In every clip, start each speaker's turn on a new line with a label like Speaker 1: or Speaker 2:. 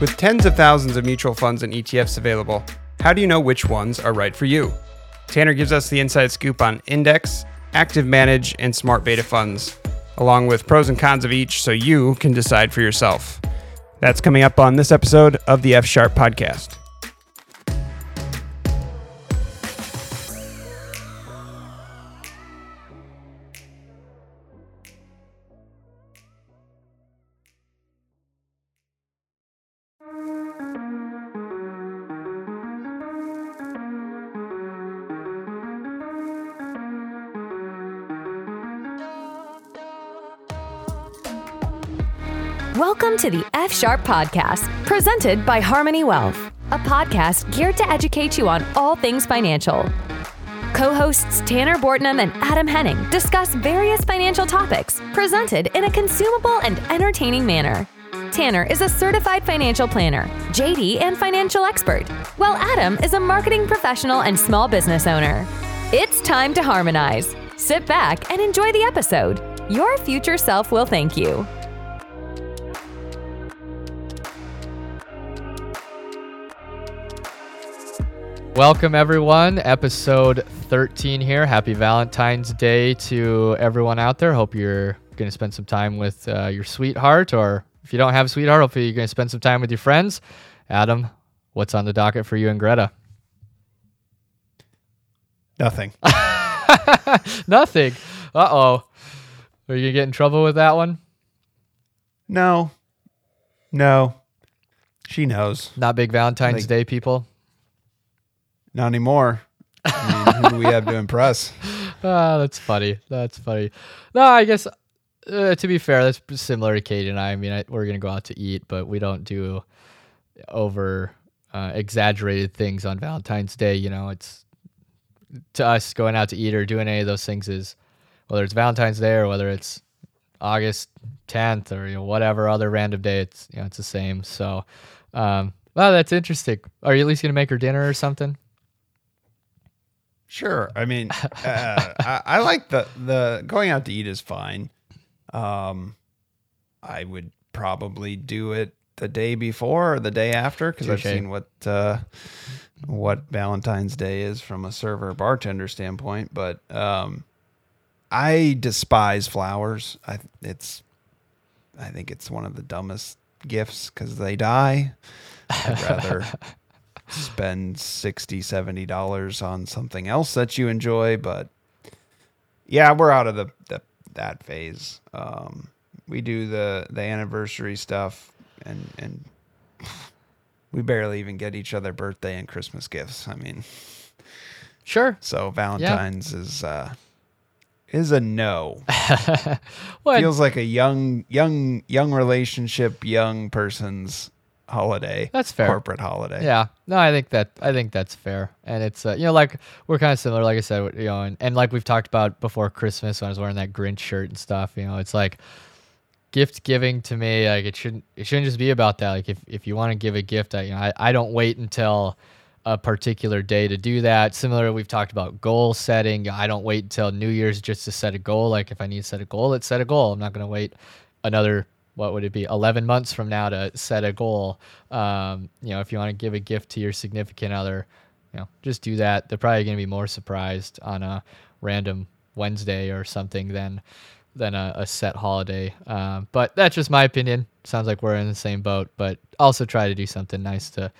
Speaker 1: With tens of thousands of mutual funds and ETFs available, how do you know which ones are right for you? Tanner gives us the inside scoop on index, active manage, and smart beta funds, along with pros and cons of each so you can decide for yourself. That's coming up on this episode of the F Sharp Podcast.
Speaker 2: To the F Sharp Podcast, presented by Harmony Wealth, a podcast geared to educate you on all things financial. Co hosts Tanner Bortnam and Adam Henning discuss various financial topics presented in a consumable and entertaining manner. Tanner is a certified financial planner, JD, and financial expert, while Adam is a marketing professional and small business owner. It's time to harmonize. Sit back and enjoy the episode. Your future self will thank you.
Speaker 3: Welcome, everyone. Episode 13 here. Happy Valentine's Day to everyone out there. Hope you're going to spend some time with uh, your sweetheart, or if you don't have a sweetheart, hopefully you're going to spend some time with your friends. Adam, what's on the docket for you and Greta?
Speaker 1: Nothing.
Speaker 3: Nothing. Uh oh. Are you going to get in trouble with that one?
Speaker 1: No. No. She knows.
Speaker 3: Not big Valentine's
Speaker 1: Like-
Speaker 3: Day people?
Speaker 1: Not anymore. I mean, who do we have to impress?
Speaker 3: Ah, that's funny. That's funny. No, I guess uh, to be fair, that's similar to Katie and I. I mean, I, we're gonna go out to eat, but we don't do over uh, exaggerated things on Valentine's Day. You know, it's to us going out to eat or doing any of those things is whether it's Valentine's Day or whether it's August 10th or you know whatever other random day. It's you know it's the same. So, um, well, that's interesting. Are you at least gonna make her dinner or something?
Speaker 1: Sure. I mean, uh, I, I like the the going out to eat is fine. Um, I would probably do it the day before or the day after because I've seen what uh, what Valentine's Day is from a server bartender standpoint. But um, I despise flowers. I it's I think it's one of the dumbest gifts because they die. I'd rather spend 60 70 dollars on something else that you enjoy but yeah we're out of the, the that phase. Um we do the the anniversary stuff and and we barely even get each other birthday and christmas gifts. I mean
Speaker 3: Sure.
Speaker 1: so valentine's is uh is a no. Feels like a young young young relationship young person's holiday
Speaker 3: That's fair.
Speaker 1: corporate holiday
Speaker 3: Yeah, no, I think that I think that's fair, and it's uh, you know like we're kind of similar, like I said, you know, and, and like we've talked about before Christmas when I was wearing that Grinch shirt and stuff. You know, it's like gift giving to me, like it shouldn't it shouldn't just be about that. Like if if you want to give a gift, I you know I, I don't wait until a particular day to do that. Similar, we've talked about goal setting. I don't wait until New Year's just to set a goal. Like if I need to set a goal, let's set a goal. I'm not going to wait another what would it be 11 months from now to set a goal. Um, you know if you want to give a gift to your significant other you know just do that. They're probably going to be more surprised on a random wednesday or something than than a, a set holiday. Um, but that's just my opinion. Sounds like we're in the same boat but also try to do something nice to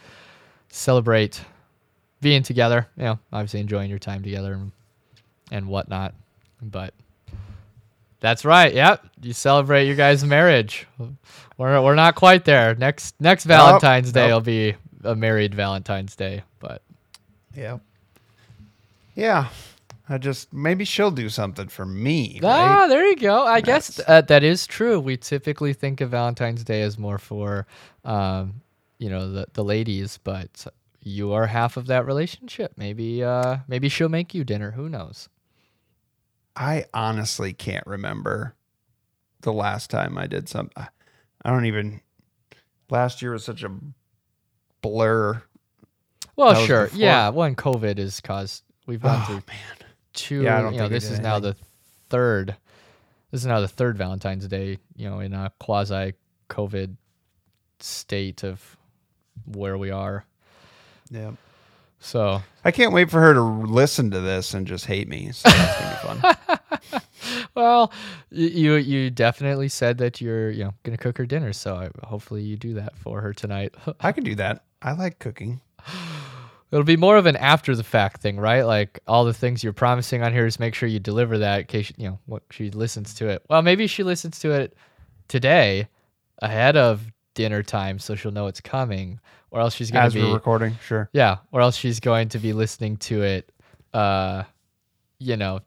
Speaker 3: celebrate being together you know obviously enjoying your time together and, and whatnot. But that's right. Yep. You celebrate your guys' marriage. We're we're not quite there. Next next Valentine's Day
Speaker 1: nope.
Speaker 3: will be a married Valentine's Day, but
Speaker 1: Yeah. Yeah. I just maybe she'll do something for me.
Speaker 3: ah,
Speaker 1: Right?
Speaker 3: there you go. I guess
Speaker 1: That's-
Speaker 3: uh, that is true. We typically think of Valentine's Day as more for, um, you know, the the ladies, but you are half of that relationship. Maybe uh, maybe she'll make you dinner. Who knows?
Speaker 1: I honestly can't remember the last time I did something. I don't even. Last year was such a blur.
Speaker 3: Well,
Speaker 1: That
Speaker 3: sure. Yeah, When COVID has caused. We've gone
Speaker 1: Oh
Speaker 3: through
Speaker 1: man.
Speaker 3: two.
Speaker 1: Yeah, I don't
Speaker 3: you know, this is now the third. This is now the third Valentine's Day. You know, in a quasi COVID state of where we are.
Speaker 1: Yeah.
Speaker 3: So
Speaker 1: I can't wait for her to listen to this and just hate me. So that's gonna be fun.
Speaker 3: well, you you definitely said that you're you know gonna cook her dinner, so I, hopefully you do that for her tonight.
Speaker 1: I can do that. I like cooking.
Speaker 3: It'll be more of an after the fact thing, right? Like all the things you're promising on here is make sure you deliver that in case you know what she listens to it. Well, maybe she listens to it today ahead of dinner time, so she'll know it's coming. Or else she's gonna
Speaker 1: As
Speaker 3: be
Speaker 1: we're recording, sure.
Speaker 3: yeah. Or else she's going to be listening to it, uh, you know,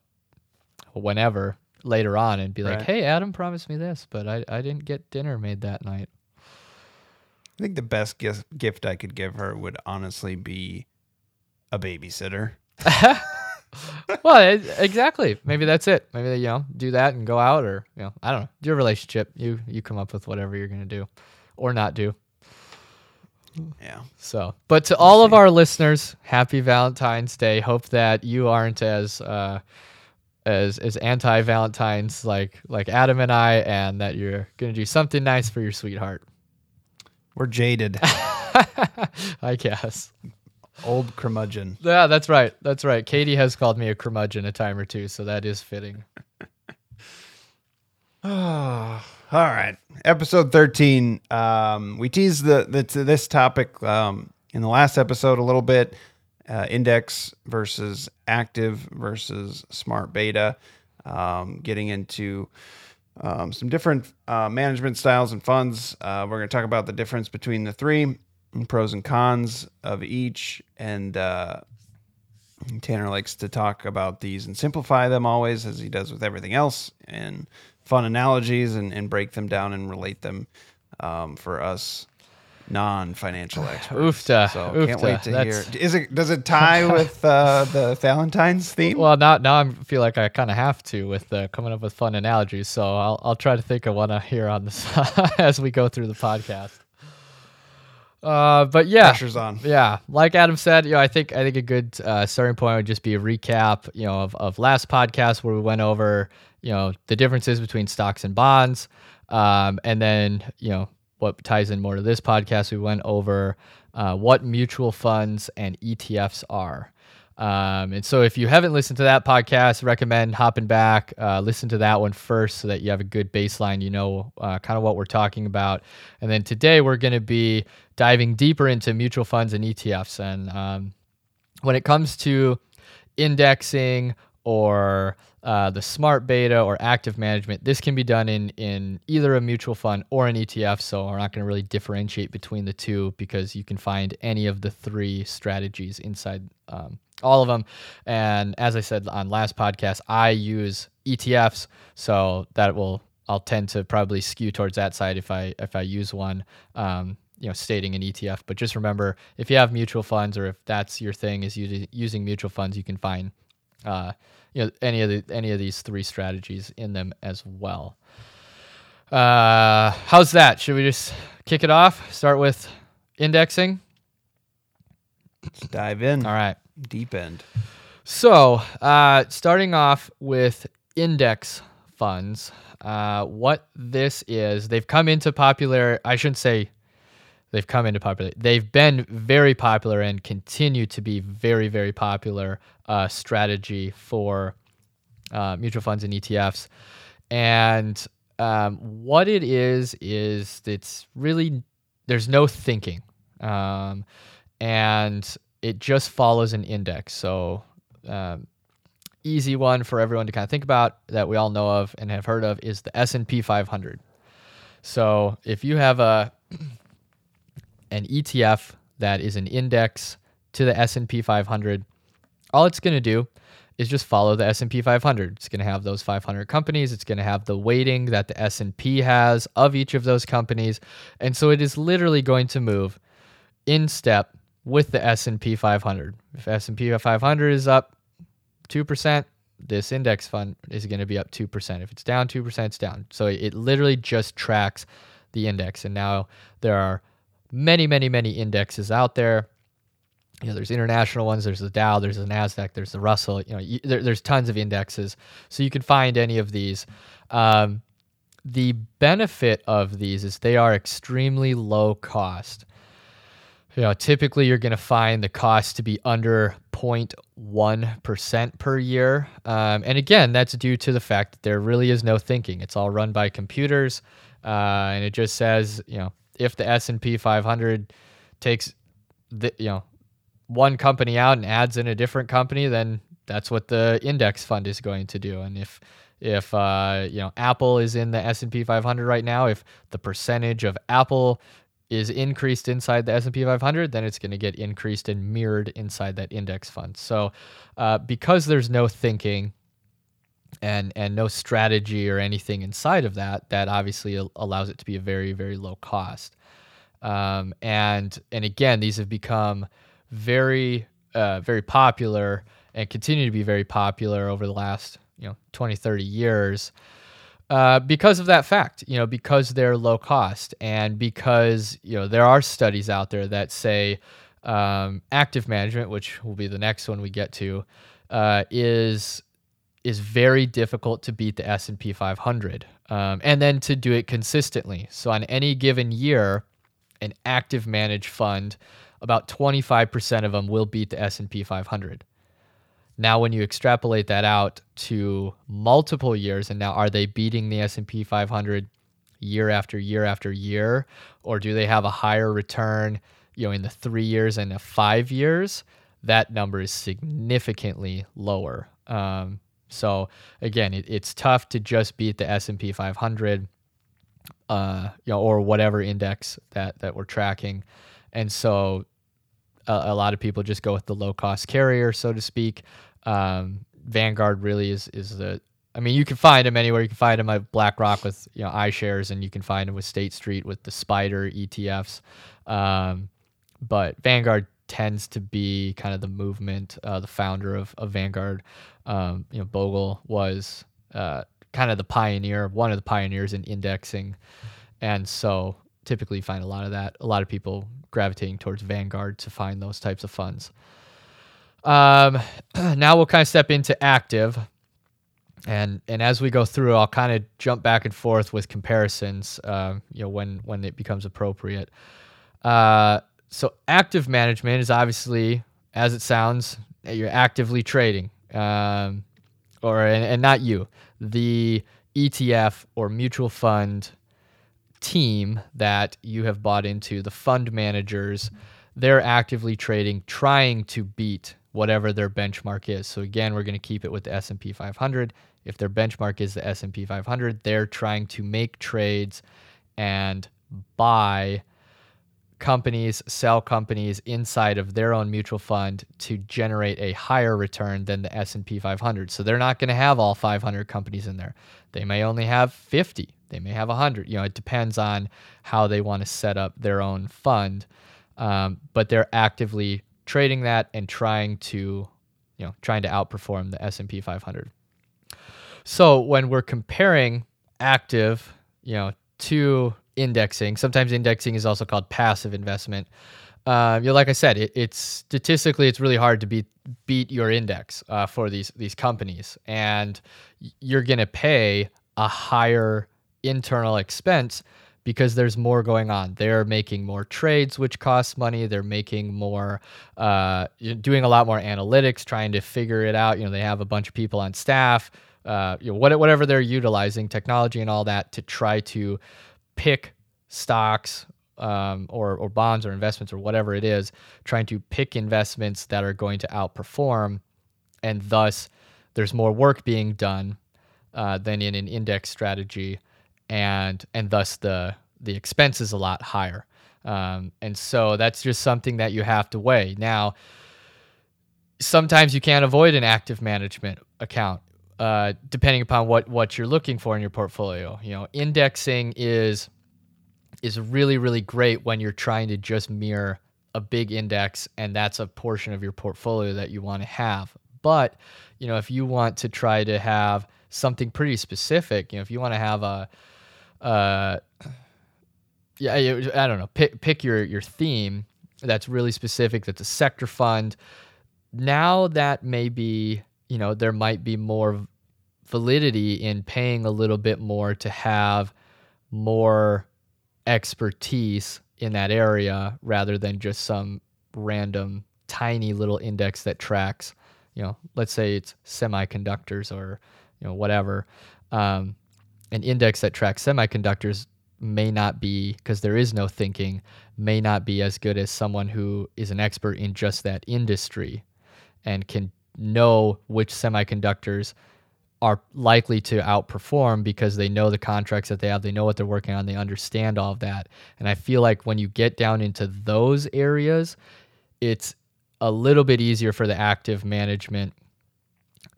Speaker 3: whenever later on, and be like,
Speaker 1: Right.
Speaker 3: "Hey, Adam promised me this, but I I didn't get dinner made that night."
Speaker 1: I think the best gift gift I could give her would honestly be a babysitter.
Speaker 3: well, exactly. Maybe that's it. Maybe you know, do that and go out, or you know, I don't know. Your relationship, you you come up with whatever you're gonna do, or not do.
Speaker 1: Yeah.
Speaker 3: So, but to all of our listeners, happy Valentine's Day. Hope that you aren't as uh, as as anti Valentine's like like Adam and I, and that you're gonna do something nice for your sweetheart.
Speaker 1: We're jaded.
Speaker 3: I guess.
Speaker 1: Old curmudgeon.
Speaker 3: Yeah, that's right. That's right. Katie has called me a curmudgeon a time or two, so that is fitting.
Speaker 1: All right. Episode 13. Um, we teased the, the this topic um, in the last episode a little bit. Uh, index versus active versus smart beta. Um, getting into um, some different uh, management styles and funds. Uh, we're going to talk about the difference between the three, and pros and cons of each, and uh, Tanner likes to talk about these and simplify them always, as he does with everything else, and fun analogies and, and break them down and relate them um, for us non-financial experts.
Speaker 3: Oofta,
Speaker 1: So can't wait to
Speaker 3: That's-
Speaker 1: hear. Is it? Does it tie with uh, the Valentine's theme?
Speaker 3: Well, now now I feel like I kind of have to with uh, coming up with fun analogies. So I'll I'll try to think of one here on this as we go through the podcast. Uh, but yeah,
Speaker 1: Pressure's on.
Speaker 3: yeah, like Adam said, you know, I think I think a good uh, starting point would just be a recap, you know, of, of last podcast where we went over, you know, the differences between stocks and bonds, um, and then you know what ties in more to this podcast. We went over uh, what mutual funds and ETFs are. Um, and so if you haven't listened to that podcast, recommend hopping back, uh, listen to that one first so that you have a good baseline, you know, uh, kind of what we're talking about. And then today we're going to be diving deeper into mutual funds and ETFs. And um, when it comes to indexing or uh, the smart beta or active management, this can be done in in either a mutual fund or an ETF. So we're not going to really differentiate between the two because you can find any of the three strategies inside um, all of them. And as I said on last podcast, I use ETFs, so that will I'll tend to probably skew towards that side if I if I use one. Um, you know, stating an ETF, but just remember if you have mutual funds or if that's your thing is using using mutual funds, you can find uh, you know any of the any of these three strategies in them as well. Uh, how's that? Should we just kick it off? Start with indexing.
Speaker 1: Let's dive in.
Speaker 3: All right.
Speaker 1: Deep end.
Speaker 3: So, uh, starting off with index funds, uh, what this is, they've come into popular. I shouldn't say they've come into popular. They've been very popular and continue to be very, very popular uh, strategy for uh, mutual funds and ETFs. And um, what it is is it's really there's no thinking, um, and it just follows an index. So um, easy one for everyone to kind of think about that we all know of and have heard of is the S&P 500. So if you have a an ETF that is an index to the S&P 500, all it's going to do is just follow the S&P 500. It's going to have those 500 companies. It's going to have the weighting that the S&P has of each of those companies, and so it is literally going to move in step with the S&P 500. If S&P 500 is up 2%, this index fund is going to be up 2%. If it's down 2%, it's down. So it literally just tracks the index. And now there are many, many, many indexes out there. You know, there's international ones. There's the Dow. There's the Nasdaq. There's the Russell. You know, you, there, there's tons of indexes, so you can find any of these. Um, the benefit of these is they are extremely low cost. you know, typically you're going to find the cost to be under 0.1% per year. Um, and again, that's due to the fact that there really is no thinking. It's all run by computers. Uh, and it just says, you know, if the S&P 500 takes the, you know, one company out and adds in a different company, then that's what the index fund is going to do. And if if uh, you know Apple is in the S&P 500 right now, if the percentage of Apple is increased inside the S&P 500, then it's going to get increased and mirrored inside that index fund. So, uh, because there's no thinking and and no strategy or anything inside of that, that obviously allows it to be a very very low cost. Um, and and again, these have become very uh, very popular and continue to be very popular over the last you know 20 30 years uh, because of that fact, you know, because they're low cost and because, you know, there are studies out there that say um, active management, which will be the next one we get to, uh, is is very difficult to beat the S&P 500 um, and then to do it consistently. So on any given year, an active managed fund, about 25% of them will beat the S&P 500. Now, when you extrapolate that out to multiple years, and now are they beating the S&P 500 year after year after year, or do they have a higher return, you know, in the three years and the five years? That number is significantly lower. Um, so again, it, it's tough to just beat the S&P 500, uh, you know, or whatever index that that we're tracking, and so a, a, lot of people just go with the low cost carrier, so to speak. Um, Vanguard really is is the. I mean, you can find them anywhere. You can find them at BlackRock with you know iShares, and you can find them with State Street with the SPDR ETFs. Um, but Vanguard tends to be kind of the movement. Uh, the founder of, of Vanguard, um, you know, Bogle was uh, kind of the pioneer, one of the pioneers in indexing, and so typically find a lot of that. A lot of people gravitating towards Vanguard to find those types of funds. Um, now we'll kind of step into active. And, and as we go through, I'll kind of jump back and forth with comparisons, uh, you know, when, when it becomes appropriate. Uh, so active management is obviously, as it sounds, you're actively trading, um, or and, and not you, the ETF or mutual fund team that you have bought into, the fund managers, they're actively trading, trying to beat whatever their benchmark is. So again, we're going to keep it with the S&P 500. If their benchmark is the S&P 500, they're trying to make trades and buy companies, sell companies inside of their own mutual fund to generate a higher return than the S&P 500. So they're not going to have all 500 companies in there. They may only have 50. They may have 100. You know, it depends on how they want to set up their own fund. Um, but they're actively trading that and trying to, you know, trying to outperform the S&P 500. So when we're comparing active, you know, to indexing, sometimes indexing is also called passive investment. Uh, you know, like I said, it, it's statistically it's really hard to beat beat your index uh, for these these companies, and you're gonna pay a higher internal expense because there's more going on. They're making more trades, which costs money. They're making more, uh, doing a lot more analytics, trying to figure it out. You know, they have a bunch of people on staff, uh, you know, whatever they're utilizing, technology and all that to try to pick stocks um, or, or bonds or investments or whatever it is, trying to pick investments that are going to outperform. And thus, there's more work being done uh, than in an index strategy and and thus the the expense is a lot higher. Um, and so that's just something that you have to weigh. Now, sometimes you can't avoid an active management account, uh, depending upon what what you're looking for in your portfolio. You know, indexing is is really really great when you're trying to just mirror a big index, and that's a portion of your portfolio that you want to have. But you know, if you want to try to have something pretty specific, you know, if you want to have a uh, yeah, I don't know. Pick pick your your theme that's really specific. That's a sector fund. Now that maybe you know there might be more validity in paying a little bit more to have more expertise in that area rather than just some random tiny little index that tracks, you know, let's say it's semiconductors or, you know, whatever. Um, an index that tracks semiconductors may not be, because there is no thinking, may not be as good as someone who is an expert in just that industry and can know which semiconductors are likely to outperform because they know the contracts that they have, they know what they're working on, they understand all of that. And I feel like when you get down into those areas, it's a little bit easier for the active management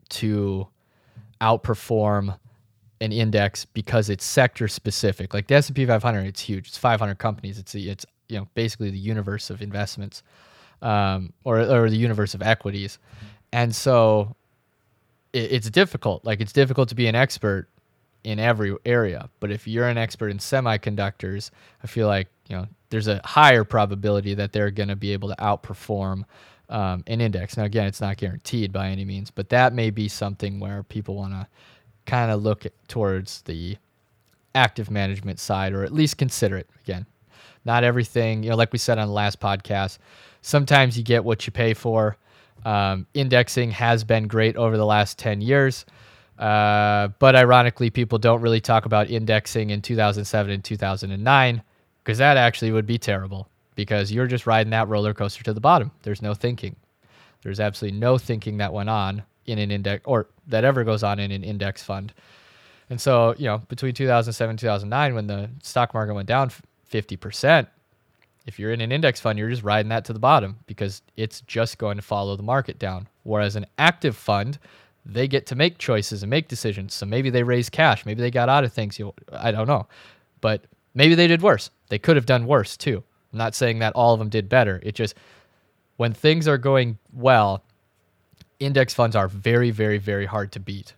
Speaker 3: to outperform an index because it's sector specific. Like the S&P 500, it's huge. It's 500 companies. It's it's you know basically the universe of investments, um, or or the universe of equities, and so it, it's difficult. Like it's difficult to be an expert in every area. But if you're an expert in semiconductors, I feel like you know there's a higher probability that they're going to be able to outperform um, an index. Now, again, it's not guaranteed by any means, but that may be something where people want to kind of look towards the active management side or at least consider it again not everything you know like we said on the last podcast sometimes you get what you pay for um, indexing has been great over the last 10 years. Uh, but ironically people don't really talk about indexing in 2007 and 2009 because that actually would be terrible because you're just riding that roller coaster to the bottom. There's no thinking. There's absolutely no thinking that went on in an index or that ever goes on in an index fund. And so, you know, between 2007 and 2009 when the stock market went down 50%, if you're in an index fund, you're just riding that to the bottom because it's just going to follow the market down. Whereas an active fund, they get to make choices and make decisions. So maybe they raise cash, maybe they got out of things, you I don't know. But maybe they did worse. They could have done worse too. I'm not saying that all of them did better. It just when things are going well, index funds are very, very, very hard to beat.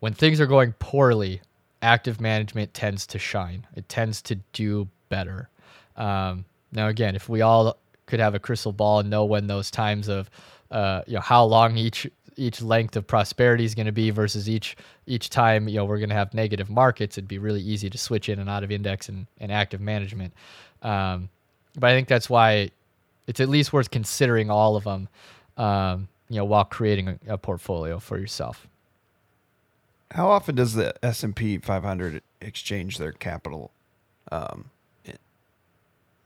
Speaker 3: When things are going poorly, active management tends to shine. It tends to do better. Um, now, again, if we all could have a crystal ball and know when those times of, uh, you know, how long each each length of prosperity is going to be versus each each time you know we're going to have negative markets, it'd be really easy to switch in and out of index and, and active management. Um, but I think that's why it's at least worth considering all of them. Um, you know while creating a, a portfolio for yourself.
Speaker 1: How often does the S and P 500 exchange their capital um,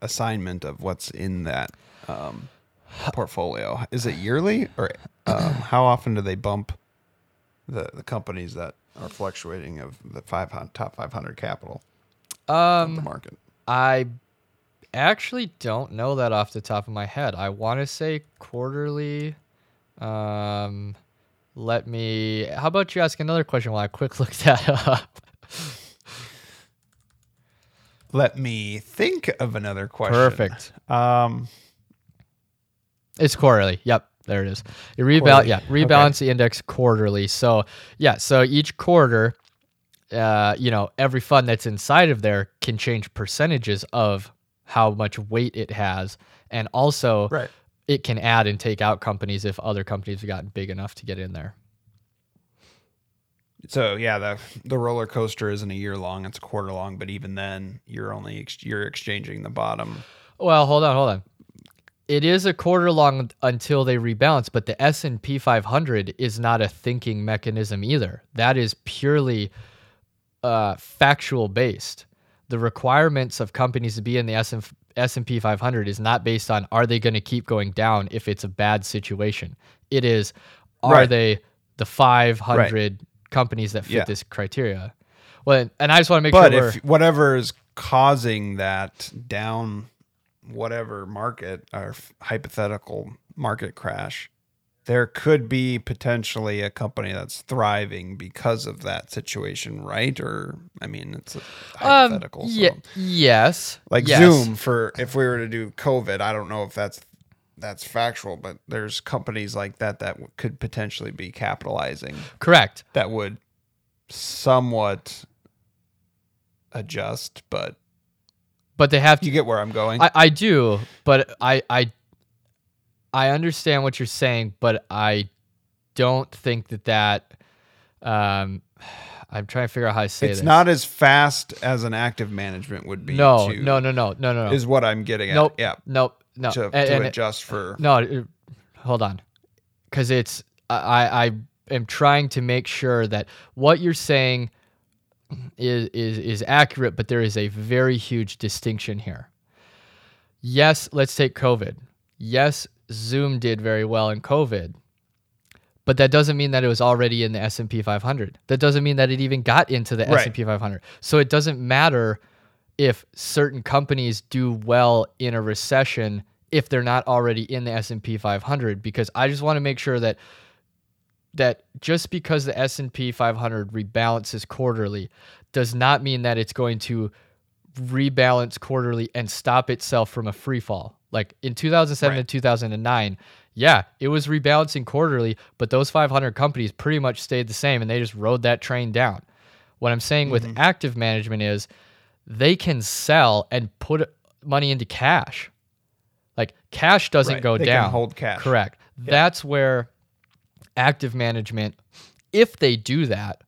Speaker 1: assignment of what's in that um, portfolio? Is it yearly, or um, how often do they bump the the companies that are fluctuating of the five top 500 capital
Speaker 3: um,
Speaker 1: the market?
Speaker 3: I actually don't know that off the top of my head. I want to say quarterly. Um, let me. How about you ask another question while I quick look that up?
Speaker 1: Let me think of another question.
Speaker 3: Perfect.
Speaker 1: Um,
Speaker 3: it's quarterly. Yep, there it is. You rebalance. Yeah, rebalance okay. the index quarterly. So yeah, so each quarter, uh, you know, every fund that's inside of there can change percentages of how much weight it has, and also
Speaker 1: right
Speaker 3: it can add and take out companies if other companies have gotten big enough to get in there.
Speaker 1: So yeah, the the roller coaster isn't a year long; it's a quarter long. But even then, you're only ex- you're exchanging the bottom.
Speaker 3: Well, hold on, hold on. It is a quarter long until they rebalance, but the S and P 500 is not a thinking mechanism either. That is purely uh, factual based. The requirements of companies to be in the S and S&P 500 is not based on are they going to keep going down if it's a bad situation. It is are right. they the 500 right. Companies that fit yeah. this criteria. Well, and I just want to make
Speaker 1: but
Speaker 3: sure.
Speaker 1: But if whatever is causing that down, whatever market or hypothetical market crash, there could be potentially a company that's thriving because of that situation, right? Or I mean, it's um, hypothetical. Um,
Speaker 3: so. yes.
Speaker 1: Like
Speaker 3: yes.
Speaker 1: Zoom for if we were to do COVID, I don't know if that's that's factual, but there's companies like that that could potentially be capitalizing.
Speaker 3: Correct.
Speaker 1: That would somewhat adjust, but
Speaker 3: but they have to.
Speaker 1: You get where I'm going.
Speaker 3: I, I do, but I I I understand what you're saying, but I don't think that that. Um, I'm trying to figure out how to say
Speaker 1: it's
Speaker 3: this.
Speaker 1: not as fast as an active management would be.
Speaker 3: no,
Speaker 1: to-
Speaker 3: no, no, no, no, no, no.
Speaker 1: is what I'm getting at.
Speaker 3: nope.
Speaker 1: Yeah,
Speaker 3: Nope. No.
Speaker 1: to,
Speaker 3: And-
Speaker 1: to
Speaker 3: and-
Speaker 1: adjust for.
Speaker 3: No, it- hold on, because it's I I am trying to make sure that what you're saying is is is accurate, but there is a very huge distinction here. Yes, let's take COVID. Yes, Zoom did very well in COVID, but that doesn't mean that it was already in the S&P 500. That doesn't mean that it even got into the
Speaker 1: Right.
Speaker 3: S&P 500. So it doesn't matter if certain companies do well in a recession if they're not already in the S&P 500 because I just want to make sure that that just because the S&P 500 rebalances quarterly does not mean that it's going to rebalance quarterly and stop itself from a free fall. Like in 2007
Speaker 1: Right.
Speaker 3: and 2009, yeah, it was rebalancing quarterly, but those 500 companies pretty much stayed the same and they just rode that train down. What I'm saying
Speaker 1: Mm-hmm.
Speaker 3: with active management is they can sell and put money into cash. Like cash doesn't
Speaker 1: Right,
Speaker 3: go
Speaker 1: they can
Speaker 3: down.
Speaker 1: hold cash.
Speaker 3: Correct. That's where active management, if they do that,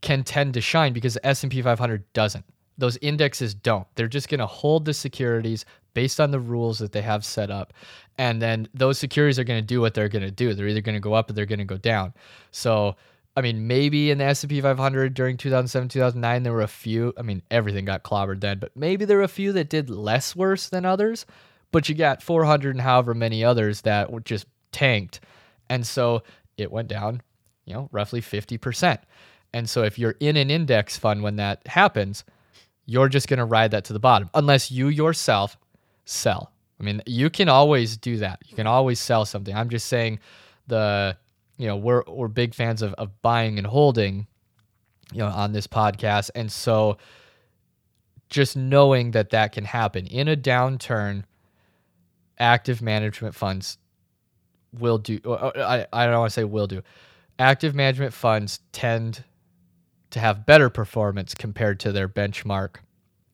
Speaker 3: can tend to shine because the S&P 500 doesn't. Those indexes don't. They're just going to hold the securities based on the rules that they have set up. And then those securities are going to do what they're going to do. They're either going to go up or they're going to go down. So, I mean, maybe in the S&P 500 during 2007, 2009 there were a few, I mean, everything got clobbered then, but maybe there were a few that did less worse than others. But you got 400 and however many others that just tanked. And so it went down, you know, roughly 50%. And so if you're in an index fund when that happens, you're just going to ride that to the bottom unless you yourself sell. I mean, you can always do that. You can always sell something. I'm just saying the you know, we're we're big fans of of buying and holding, you know, on this podcast. And so just knowing that that can happen in a downturn, active management funds will do I, I don't want to say will do. Active management funds tend to have better performance compared to their benchmark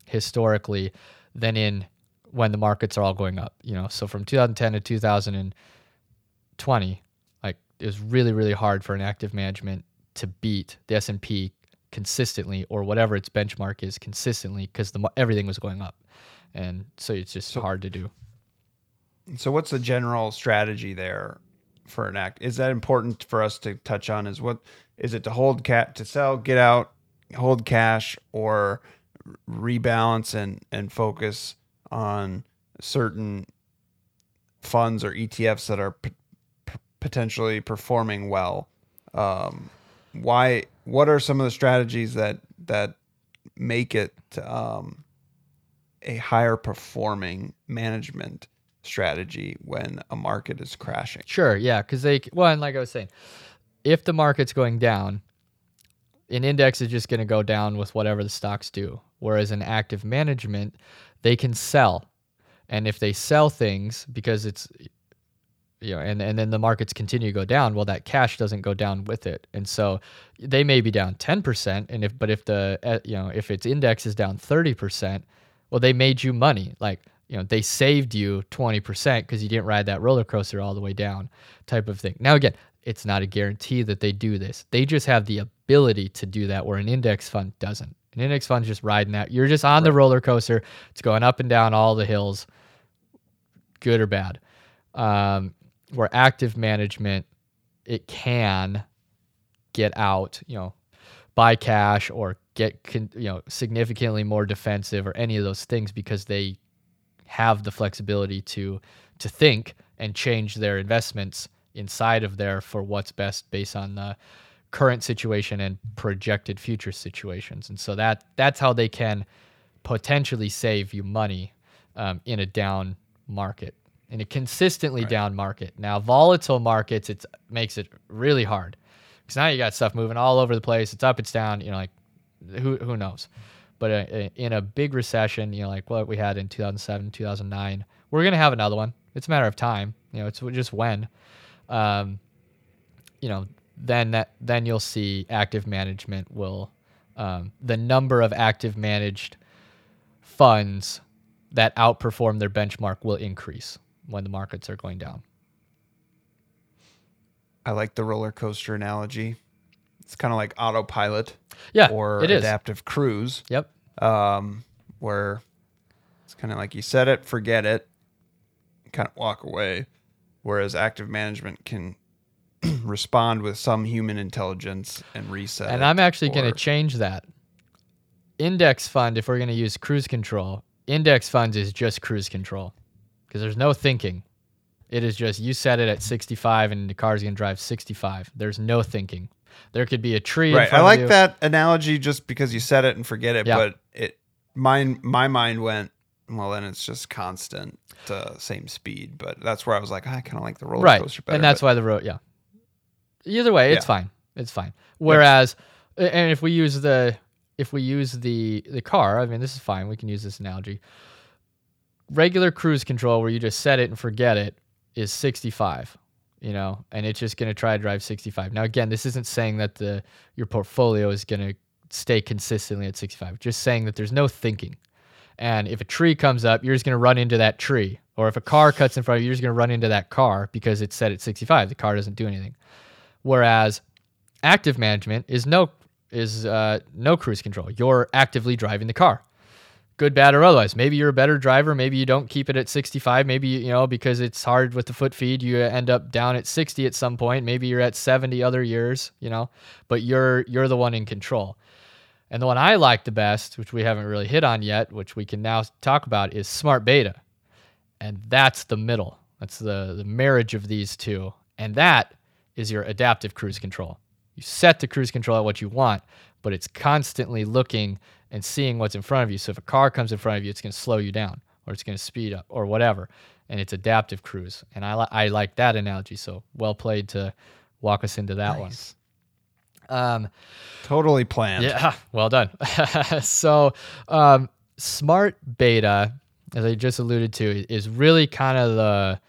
Speaker 3: historically than in when the markets are all going up. You know, so from 2010 to 2020, like it was really really hard for an active management to beat the S&P consistently or whatever its benchmark is consistently because the everything was going up, and so it's just hard to do.
Speaker 1: So, what's the general strategy there for an act? Is that important for us to touch on? Is what is it to hold cat to sell, get out, hold cash, or rebalance and and focus on certain funds or ETFs that are p- potentially performing well? Um, why? What are some of the strategies that that make it um, a higher performing management strategy when a market is crashing.
Speaker 3: Sure, yeah, because they well, and like I was saying, if the market's going down, an index is just going to go down with whatever the stocks do. Whereas in active management, they can sell, and if they sell things because it's you know, and, and then the markets continue to go down, well, that cash doesn't go down with it, and so they may be down ten percent, and if but if the uh, you know if its index is down thirty percent, well, they made you money, like you know they saved you 20% because you didn't ride that roller coaster all the way down type of thing. Now again it's not a guarantee that they do this. They just have the ability to do that where an index fund doesn't. An index fund's just riding that. You're just on the roller coaster. It's going up and down all the hills good or bad. Um, where active management it can get out you know buy cash or get con- you know significantly more defensive or any of those things because they have the flexibility to to think and change their investments inside of there for what's best based on the current situation and projected future situations. And so that that's how they can potentially save you money um, in a down market in a consistently down market now volatile markets it makes it really hard because now you got stuff moving all over the place it's up it's down you know like who who knows but uh, in a big recession, you know, like what we had in 2007, 2009, we're gonna have another one. It's a matter of time. You know, it's just when. Um, you know, then that then you'll see active management will um, the number of active managed funds that outperform their benchmark will increase when the markets are going down.
Speaker 1: I like the roller coaster analogy. it's kind of like autopilot
Speaker 3: Yeah,
Speaker 1: or adaptive cruise,
Speaker 3: Yep.
Speaker 1: um, where it's kind of like you set it, forget it, kind of walk away. Whereas active management can respond with some human intelligence and reset.
Speaker 3: And I'm actually going to change that. Index fund, if we're going to use cruise control, index funds is just cruise control because there's no thinking. It is just you set it at 65 and the car's going to drive 65. There's no thinking. There could be a tree. in
Speaker 1: Right. I like that analogy just because you said it and forget it,
Speaker 3: Yeah.
Speaker 1: but it mine my mind went well then it's just constant uh, same speed. But that's where I was like, I kind of like the roller
Speaker 3: right
Speaker 1: coaster better.
Speaker 3: and that's
Speaker 1: but-
Speaker 3: why the road yeah either way it's
Speaker 1: Yeah.
Speaker 3: fine it's fine whereas and if we use the if we use the the car i mean this is fine we can use this analogy regular cruise control where you just set it and forget it is 65 you know and it's just going to try to drive 65 now again this isn't saying that the your portfolio is going to stay consistently at 65 just saying that there's no thinking and if a tree comes up, you're just going to run into that tree. Or if a car cuts in front of you, you're just going to run into that car because it's set at 65. The car doesn't do anything. Whereas active management is no is uh, no cruise control. You're actively driving the car, good, bad, or otherwise. Maybe you're a better driver. Maybe you don't keep it at 65. Maybe you know because it's hard with the foot feed, you end up down at 60 at some point. Maybe you're at 70 other years. You know, but you're you're the one in control. And the one I like the best, which we haven't really hit on yet, which we can now talk about, is smart beta. And that's the middle. That's the, the marriage of these two. And that is your adaptive cruise control. You set the cruise control at what you want, but it's constantly looking and seeing what's in front of you. So if a car comes in front of you, it's going to slow you down or it's going to speed up or whatever. And it's adaptive cruise. And I, li- I like that analogy. So well played to walk us into that
Speaker 1: Nice.
Speaker 3: one. Um,
Speaker 1: totally planned.
Speaker 3: yeah, well done. so, um, smart beta, as I just alluded to, is really kind of the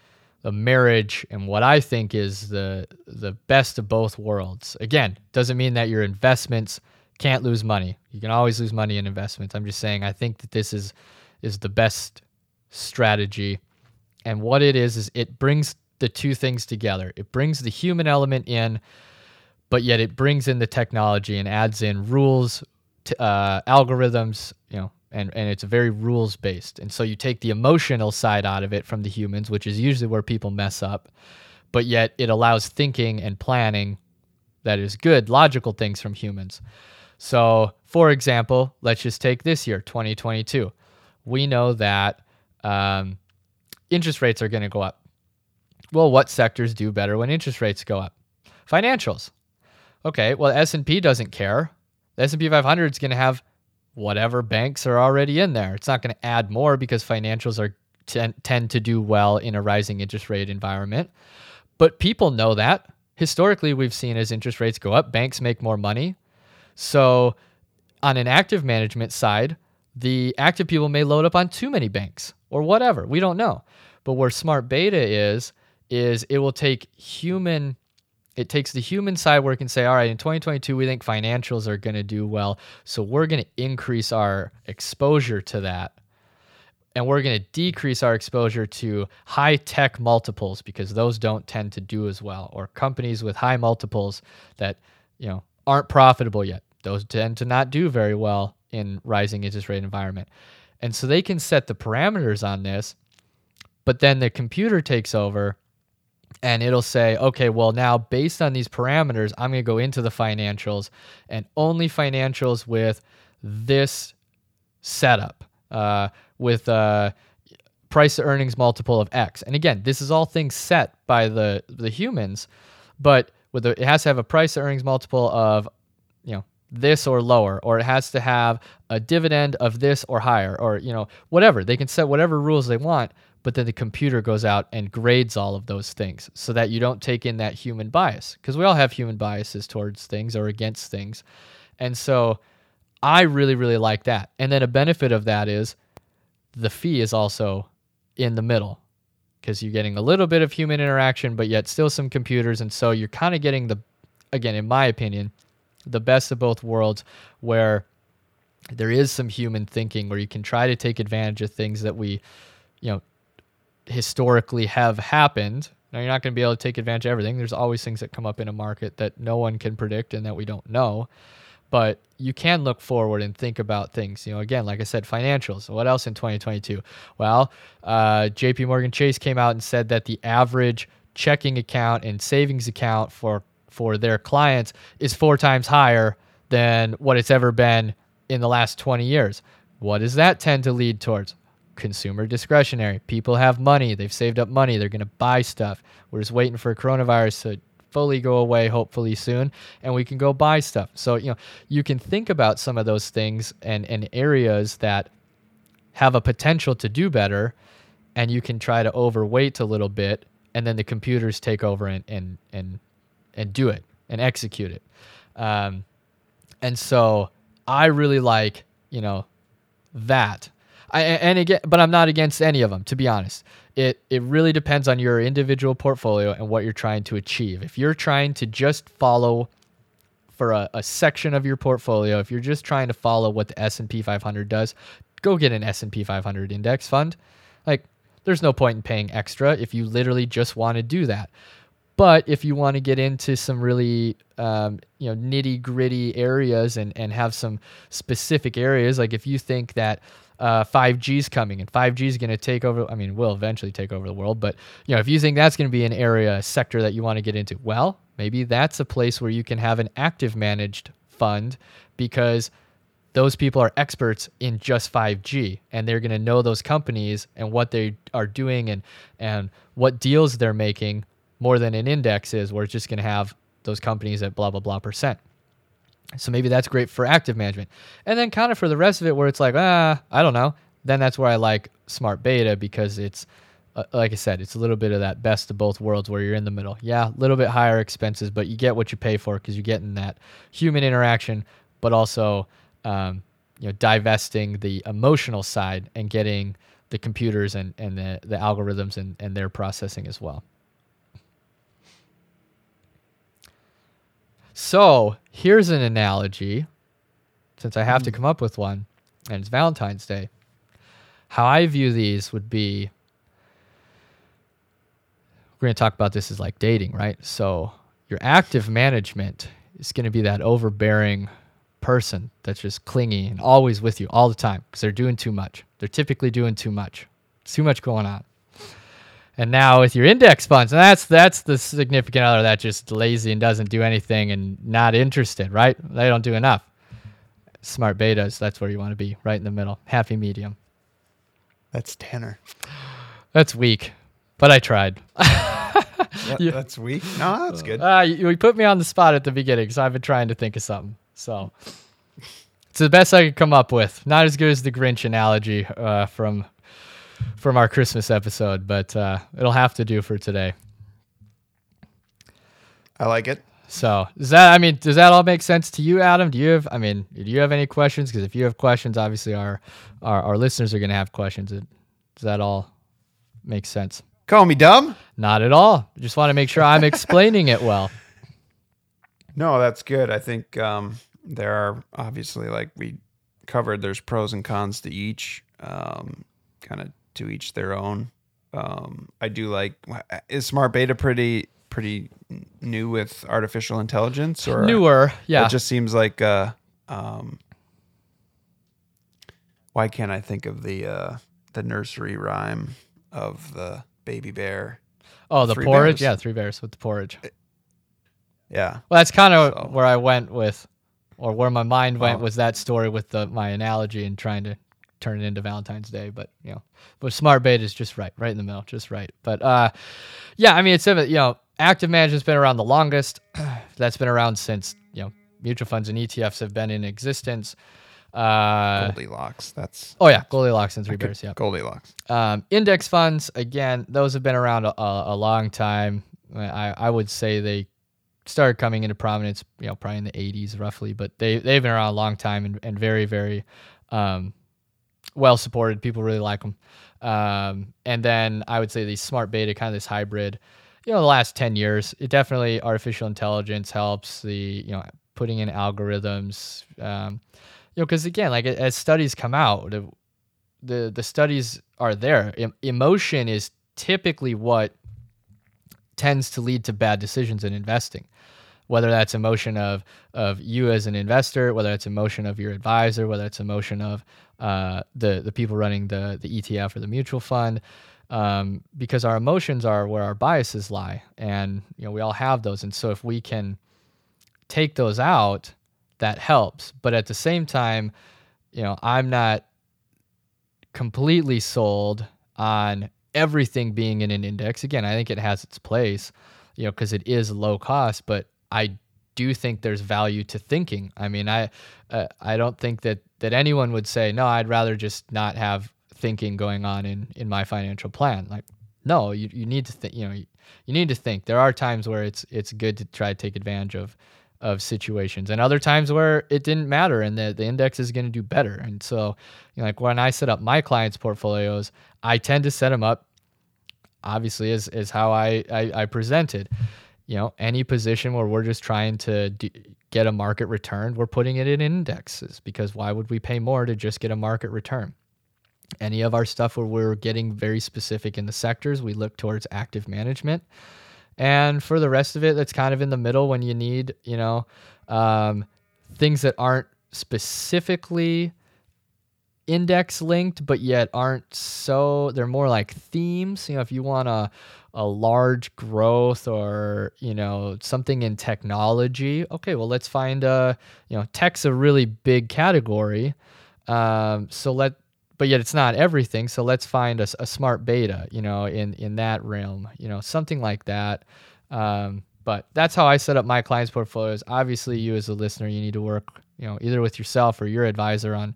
Speaker 3: the marriage and what I think is the the best of both worlds. Again, doesn't mean that your investments can't lose money. You can always lose money in investments. I'm just saying I think that this is is the best strategy. And what it is is it brings the two things together. It brings the human element in but yet it brings in the technology and adds in rules, t- uh, algorithms, you know, and, and it's very rules based. And so you take the emotional side out of it from the humans, which is usually where people mess up, but yet it allows thinking and planning that is good, logical things from humans. So, for example, let's just take this year, 2022. We know that um, interest rates are going to go up. Well, what sectors do better when interest rates go up? Financials. Okay, well S&P doesn't care. The S&P 500 is going to have whatever banks are already in there. It's not going to add more because financials are ten, tend to do well in a rising interest rate environment. But people know that. Historically, we've seen as interest rates go up, banks make more money. So, on an active management side, the active people may load up on too many banks or whatever. We don't know. But where smart beta is, is it will take human it takes the human side where it can say, all right, in 2022, we think financials are going to do well. So we're going to increase our exposure to that. And we're going to decrease our exposure to high tech multiples because those don't tend to do as well. Or companies with high multiples that, you know, aren't profitable yet. Those tend to not do very well in rising interest rate environment. And so they can set the parameters on this, but then the computer takes over and it'll say, okay, well, now based on these parameters, I'm going to go into the financials and only financials with this setup, uh, with uh, price to earnings multiple of X. And again, this is all things set by the the humans, but with it has to have a price to earnings multiple of, you know, this or lower, or it has to have a dividend of this or higher, or you know, whatever. They can set whatever rules they want, but then the computer goes out and grades all of those things so that you don't take in that human bias because we all have human biases towards things or against things. And so I really, really like that. And then a benefit of that is the fee is also in the middle because you're getting a little bit of human interaction, but yet still some computers. And so you're kind of getting the, again, in my opinion, the best of both worlds where there is some human thinking where you can try to take advantage of things that we, you know, historically have happened Now you're not going to be able to take advantage of everything. There's always things that come up in a market that no one can predict and that we don't know. But you can look forward and think about things. You know, again, like I said, financials. What else in 2022? Well, uh, J.P. Morgan Chase came out and said that the average checking account and savings account for for their clients is four times higher than what it's ever been in the last 20 years. What does that tend to lead towards? Consumer discretionary. People have money. They've saved up money. They're going to buy stuff. We're just waiting for coronavirus to fully go away, hopefully soon, and we can go buy stuff. So, you know, you can think about some of those things and, and areas that have a potential to do better, and you can try to overweight a little bit, and then the computers take over and, and, and, and do it and execute it. Um, and so I really like, you know, that. I, and again, but I'm not against any of them, to be honest. It it really depends on your individual portfolio and what you're trying to achieve. If you're trying to just follow for a, a section of your portfolio, if you're just trying to follow what the S&P 500 does, go get an S&P 500 index fund. Like, there's no point in paying extra if you literally just want to do that. But if you want to get into some really um, you know nitty gritty areas and and have some specific areas, like if you think that uh, 5G is coming and 5G is going to take over. I mean, will eventually take over the world, but you know, if you think that's going to be an area, sector that you want to get into, well, maybe that's a place where you can have an active managed fund because those people are experts in just 5G and they're going to know those companies and what they are doing and and what deals they're making more than an index is, where it's just going to have those companies at blah, blah, blah percent. So maybe that's great for active management. And then kind of for the rest of it, where it's like, ah, I don't know. Then that's where I like smart beta because it's, uh, like I said, it's a little bit of that best of both worlds where you're in the middle. Yeah, a little bit higher expenses, but you get what you pay for because you're getting that human interaction, but also, um, you know, divesting the emotional side and getting the computers and, and the, the algorithms and, and their processing as well. So here's an analogy, since I have to hmm. come up with one, and it's Valentine's Day. How I view these would be we're going to talk about this as like dating, right? So your active management is going to be that overbearing person that's just clingy and always with you all the time because they're doing too much. They're typically doing too much. Too much going on. And now with your index funds, and that's that's the significant other that just lazy and doesn't do anything and not interested, right? They don't do enough. Smart betas, that's where you want to be, right in the middle. Happy medium.
Speaker 1: That's Tanner.
Speaker 3: That's weak, but I tried.
Speaker 1: yeah. That's weak. No, that's good.
Speaker 3: Uh, you, you put me on the spot at the beginning, so I've been trying to think of something. So it's the best I could come up with. Not as good as the Grinch analogy uh, from from our Christmas episode, but uh, it'll have to do for today.
Speaker 1: I like it.
Speaker 3: So does that? I mean, does that all make sense to you, Adam? Do you have? I mean, do you have any questions? Because if you have questions, obviously our our, our listeners are going to have questions. Does that all make sense?
Speaker 1: Call me dumb?
Speaker 3: Not at all. Just want to make sure I'm explaining it well.
Speaker 1: No, that's good. I think um, there are obviously, like we covered, there's pros and cons to each. Um, kind of to each their own. Um, I do like is smart beta pretty pretty new with artificial intelligence or
Speaker 3: newer? Yeah,
Speaker 1: it just seems like uh, um, why can't I think of the uh, the nursery rhyme of the baby bear?
Speaker 3: Oh, the three porridge. Bears. Yeah, three bears with the porridge.
Speaker 1: Yeah.
Speaker 3: Well, that's kind of so. where I went with, or where my mind went oh. was that story with the my analogy and trying to turn it into Valentine's Day. But you know, but smart beta is just right, right in the middle, just right. But uh, yeah, I mean, it's you know, active management's been around the longest. That's been around since you know mutual funds and ETFs have been in existence.
Speaker 1: Uh, Goldilocks. That's
Speaker 3: oh yeah, Goldilocks and Three Bears. Yeah,
Speaker 1: Goldilocks.
Speaker 3: Um, index funds again; those have been around a, a, a long time. I, I would say they started coming into prominence, you know, probably in the 80s roughly, but they they've been around a long time and, and very very um, well supported. People really like them. Um, and then I would say the smart beta, kind of this hybrid. You know, the last ten years, it definitely artificial intelligence helps. The you know putting in algorithms. Um, you know, because again, like as studies come out, the the, the studies are there. Emotion is typically what tends to lead to bad decisions in investing whether that's emotion of of you as an investor, whether it's emotion of your advisor, whether it's emotion of uh, the the people running the the ETF or the mutual fund, um, because our emotions are where our biases lie, and you know we all have those, and so if we can take those out, that helps. But at the same time, you know I'm not completely sold on everything being in an index. Again, I think it has its place, you know, because it is low cost, but I do think there's value to thinking. I mean, I uh, I don't think that that anyone would say no. I'd rather just not have thinking going on in in my financial plan. Like, no, you you need to think. You know, you, you need to think. There are times where it's it's good to try to take advantage of of situations and other times where it didn't matter and the, the index is going to do better and so you know, like when i set up my clients portfolios i tend to set them up obviously as, as how I, I, I presented you know, any position where we're just trying to get a market return, we're putting it in indexes because why would we pay more to just get a market return? Any of our stuff where we're getting very specific in the sectors, we look towards active management. And for the rest of it, that's kind of in the middle when you need, you know, um, things that aren't specifically index linked, but yet aren't so, they're more like themes. You know, if you want to, a large growth or you know something in technology okay well let's find a you know tech's a really big category um, so let but yet it's not everything so let's find a, a, smart beta you know in in that realm you know something like that um, but that's how i set up my clients portfolios. Obviously you as a listener you need to work you know either with yourself or your advisor on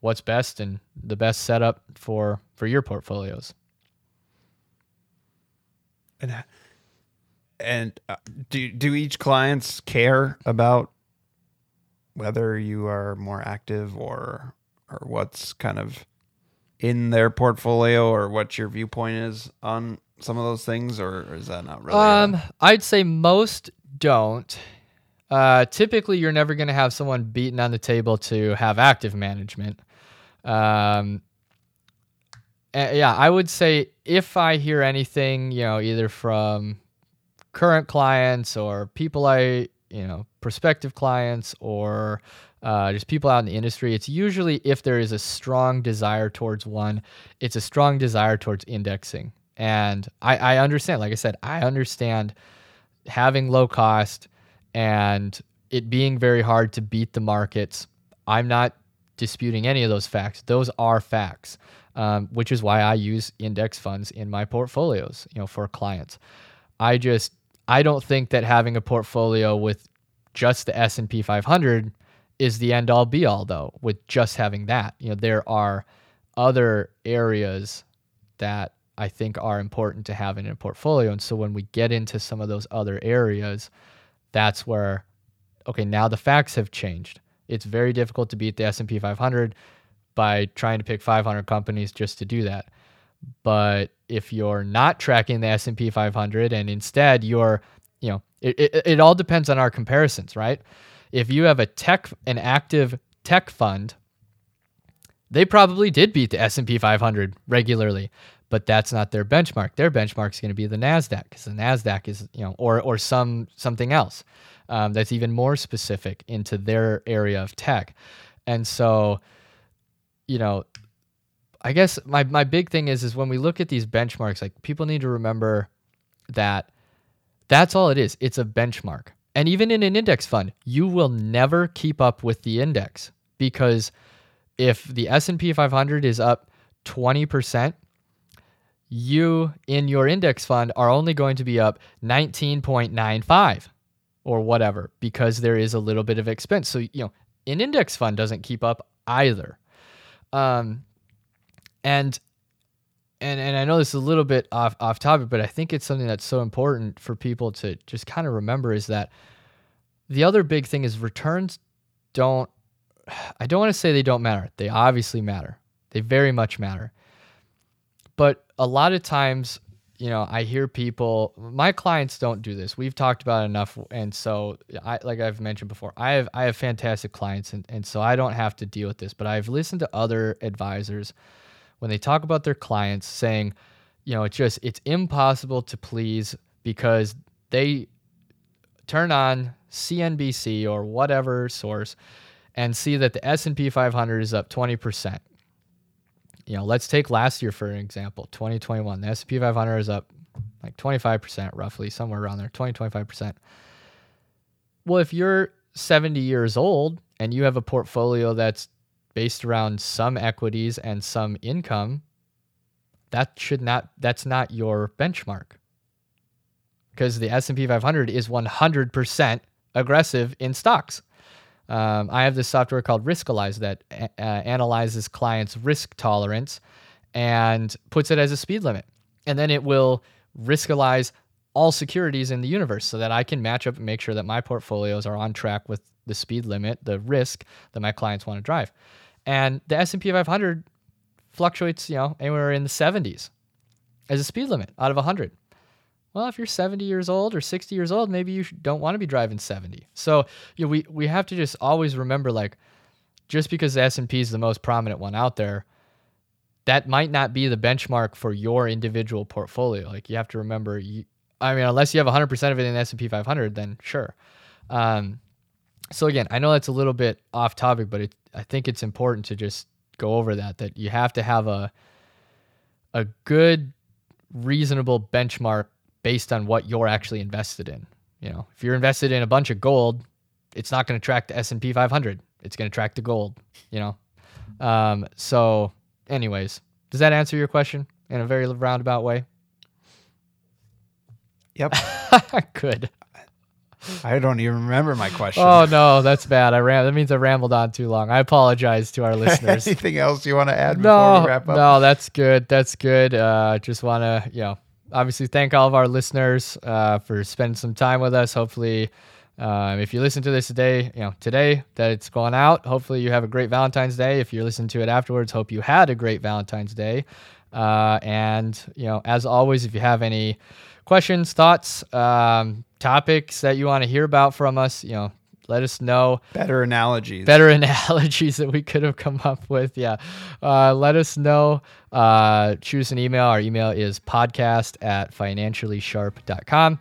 Speaker 3: what's best and the best setup for for your portfolios
Speaker 1: and and uh, do do each clients care about whether you are more active or or what's kind of in their portfolio or what your viewpoint is on some of those things or, is that not really
Speaker 3: um i'd say most don't. Uh, typically you're never going to have someone beaten on the table to have active management. Um, uh, yeah, I would say if I hear anything, you know, either from current clients or people I, you know, prospective clients or uh, just people out in the industry, it's usually if there is a strong desire towards one, it's a strong desire towards indexing. And I, I understand, like I said, I understand having low cost and it being very hard to beat the markets. I'm not disputing any of those facts. Those are facts um, which is why I use index funds in my portfolios, you know, for clients. I just I don't think that having a portfolio with just the S&P 500 is the end all be all though with just having that. You know, there are other areas that I think are important to have in a portfolio and so when we get into some of those other areas, that's where okay, now the facts have changed. It's very difficult to beat the S&P 500 by trying to pick 500 companies just to do that. But if you're not tracking the S&P 500 and instead you're, you know, it, it, it all depends on our comparisons, right? If you have a tech, an active tech fund, they probably did beat the S&P 500 regularly, but that's not their benchmark. Their benchmark is going to be the Nasdaq, because the Nasdaq is, you know, or or some something else um, that's even more specific into their area of tech, and so you know, I guess my my big thing is is when we look at these benchmarks, like people need to remember that that's all it is. It's a benchmark. And even in an index fund, you will never keep up with the index because if the S&P 500 is up 20%, you in your index fund are only going to be up 19.95 or whatever because there is a little bit of expense. So, you know, an index fund doesn't keep up either. Um, and and and I know this is a little bit off off topic, but I think it's something that's so important for people to just kind of remember is that the other big thing is returns don't I don't want to say they don't matter. They obviously matter. They very much matter. But a lot of times you know, I hear people, my clients don't do this. We've talked about enough. And so I, like I've mentioned before, I have, I have fantastic clients and, and so I don't have to deal with this, but I've listened to other advisors when they talk about their clients saying, you know, it's just, it's impossible to please because they turn on CNBC or whatever source and see that the S&P 500 is up 20%. You know, let's take last year for an example, 2021. The S&P 500 is up like 25% roughly, somewhere around there, 20 25%. Well, if you're 70 years old and you have a portfolio that's based around some equities and some income, that should not that's not your benchmark. Because the S&P 500 is 100% aggressive in stocks. Um, I have this software called Riskalyze that uh, analyzes clients' risk tolerance and puts it as a speed limit. And then it will riskalyze all securities in the universe so that I can match up and make sure that my portfolios are on track with the speed limit, the risk that my clients want to drive. And the S&P 500 fluctuates, you know, anywhere in the 70s as a speed limit out of 100. Well, if you're 70 years old or 60 years old, maybe you don't want to be driving 70. So, you know, we we have to just always remember like just because the S&P is the most prominent one out there, that might not be the benchmark for your individual portfolio. Like you have to remember you, I mean, unless you have 100% of it in the S&P 500, then sure. Um, so again, I know that's a little bit off topic, but it, I think it's important to just go over that that you have to have a a good reasonable benchmark based on what you're actually invested in. You know, if you're invested in a bunch of gold, it's not going to track the S&P 500. It's going to track the gold, you know. Um, so anyways, does that answer your question in a very roundabout way?
Speaker 1: Yep.
Speaker 3: Good.
Speaker 1: I don't even remember my question.
Speaker 3: Oh no, that's bad. I ram- that means I rambled on too long. I apologize to our listeners.
Speaker 1: Anything else you want to add before
Speaker 3: no,
Speaker 1: we wrap up?
Speaker 3: no, that's good. That's good. Uh, just want to, you know, obviously thank all of our listeners uh, for spending some time with us. Hopefully, um, if you listen to this today, you know, today that it's going out, hopefully you have a great Valentine's Day. If you're listening to it afterwards, hope you had a great Valentine's Day. Uh, and you know, as always, if you have any questions, thoughts, um, topics that you want to hear about from us, you know, let us know.
Speaker 1: Better analogies.
Speaker 3: Better analogies that we could have come up with. Yeah. Uh, let us know. Uh, us an email. Our email is podcast at financiallysharp.com.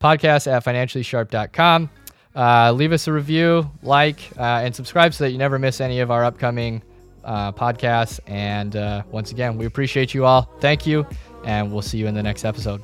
Speaker 3: Podcast at financiallysharp.com. Uh, leave us a review, like, uh, and subscribe so that you never miss any of our upcoming uh, podcasts. And uh, once again, we appreciate you all. Thank you. And we'll see you in the next episode.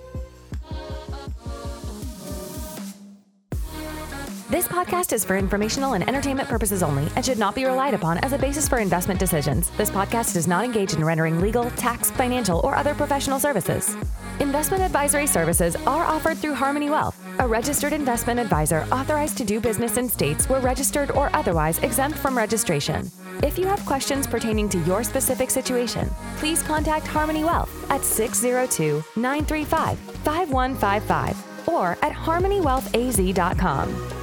Speaker 2: Podcast is for informational and entertainment purposes only and should not be relied upon as a basis for investment decisions. This podcast does not engage in rendering legal, tax, financial, or other professional services. Investment advisory services are offered through Harmony Wealth, a registered investment advisor authorized to do business in states where registered or otherwise exempt from registration. If you have questions pertaining to your specific situation, please contact Harmony Wealth at 602 935 5155 or at harmonywealthaz.com.